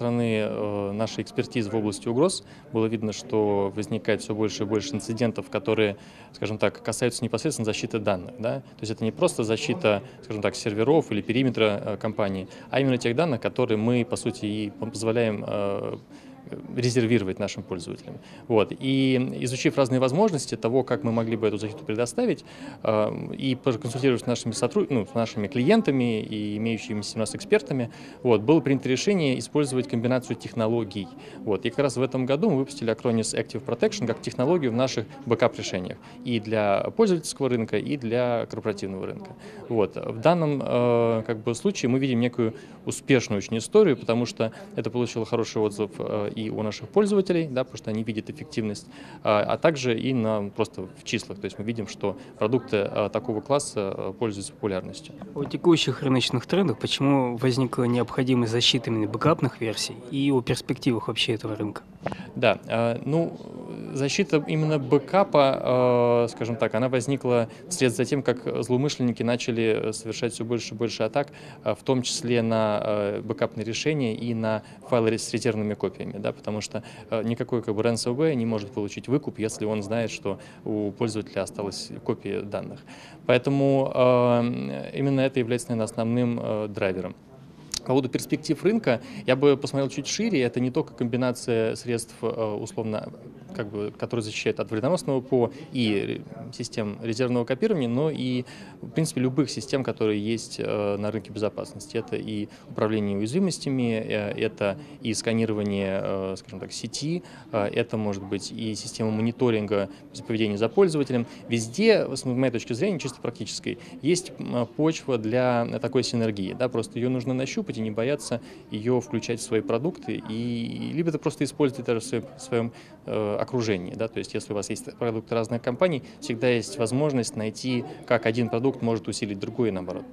стороны э, нашей экспертизы в области угроз было видно, что возникает все больше и больше инцидентов, которые, скажем так, касаются непосредственно защиты данных. Да? То есть это не просто защита, скажем так, серверов или периметра э, компании, а именно тех данных, которые мы, по сути, и позволяем э, резервировать нашим пользователям. Вот. И изучив разные возможности того, как мы могли бы эту защиту предоставить, э, и проконсультировав с нашими, сотруд... ну, с нашими клиентами и имеющимися у нас экспертами, вот, было принято решение использовать комбинацию технологий. Вот. И как раз в этом году мы выпустили Acronis Active Protection как технологию в наших бэкап-решениях и для пользовательского рынка, и для корпоративного рынка. Вот. В данном э, как бы, случае мы видим некую успешную очень историю, потому что это получило хороший отзыв э, и у наших пользователей, да, потому что они видят эффективность, а, а также и на, просто в числах. То есть мы видим, что продукты а, такого класса а, пользуются популярностью. О текущих рыночных трендах почему возникла необходимость защиты именно бэкапных версий и о перспективах вообще этого рынка? Да, ну, защита именно бэкапа, скажем так, она возникла вслед за тем, как злоумышленники начали совершать все больше и больше атак, в том числе на бэкапные решения и на файлы с резервными копиями. Да, потому что никакой как бы ransomware не может получить выкуп, если он знает, что у пользователя осталась копия данных. Поэтому именно это является, наверное, основным драйвером. По поводу перспектив рынка я бы посмотрел чуть шире. Это не только комбинация средств, условно, как бы, которые защищают от вредоносного ПО и систем резервного копирования, но и, в принципе, любых систем, которые есть э, на рынке безопасности. Это и управление уязвимостями, э, это и сканирование, э, скажем так, сети, это может быть и система мониторинга поведения за пользователем. Везде, с моей точки зрения, чисто практической, есть почва для такой синергии. Да? Просто ее нужно нащупать и не бояться ее включать в свои продукты, и либо это просто использовать даже в своем окружении. Да? То есть если у вас есть продукты разных компаний, всегда есть возможность найти, как один продукт может усилить другой и наоборот.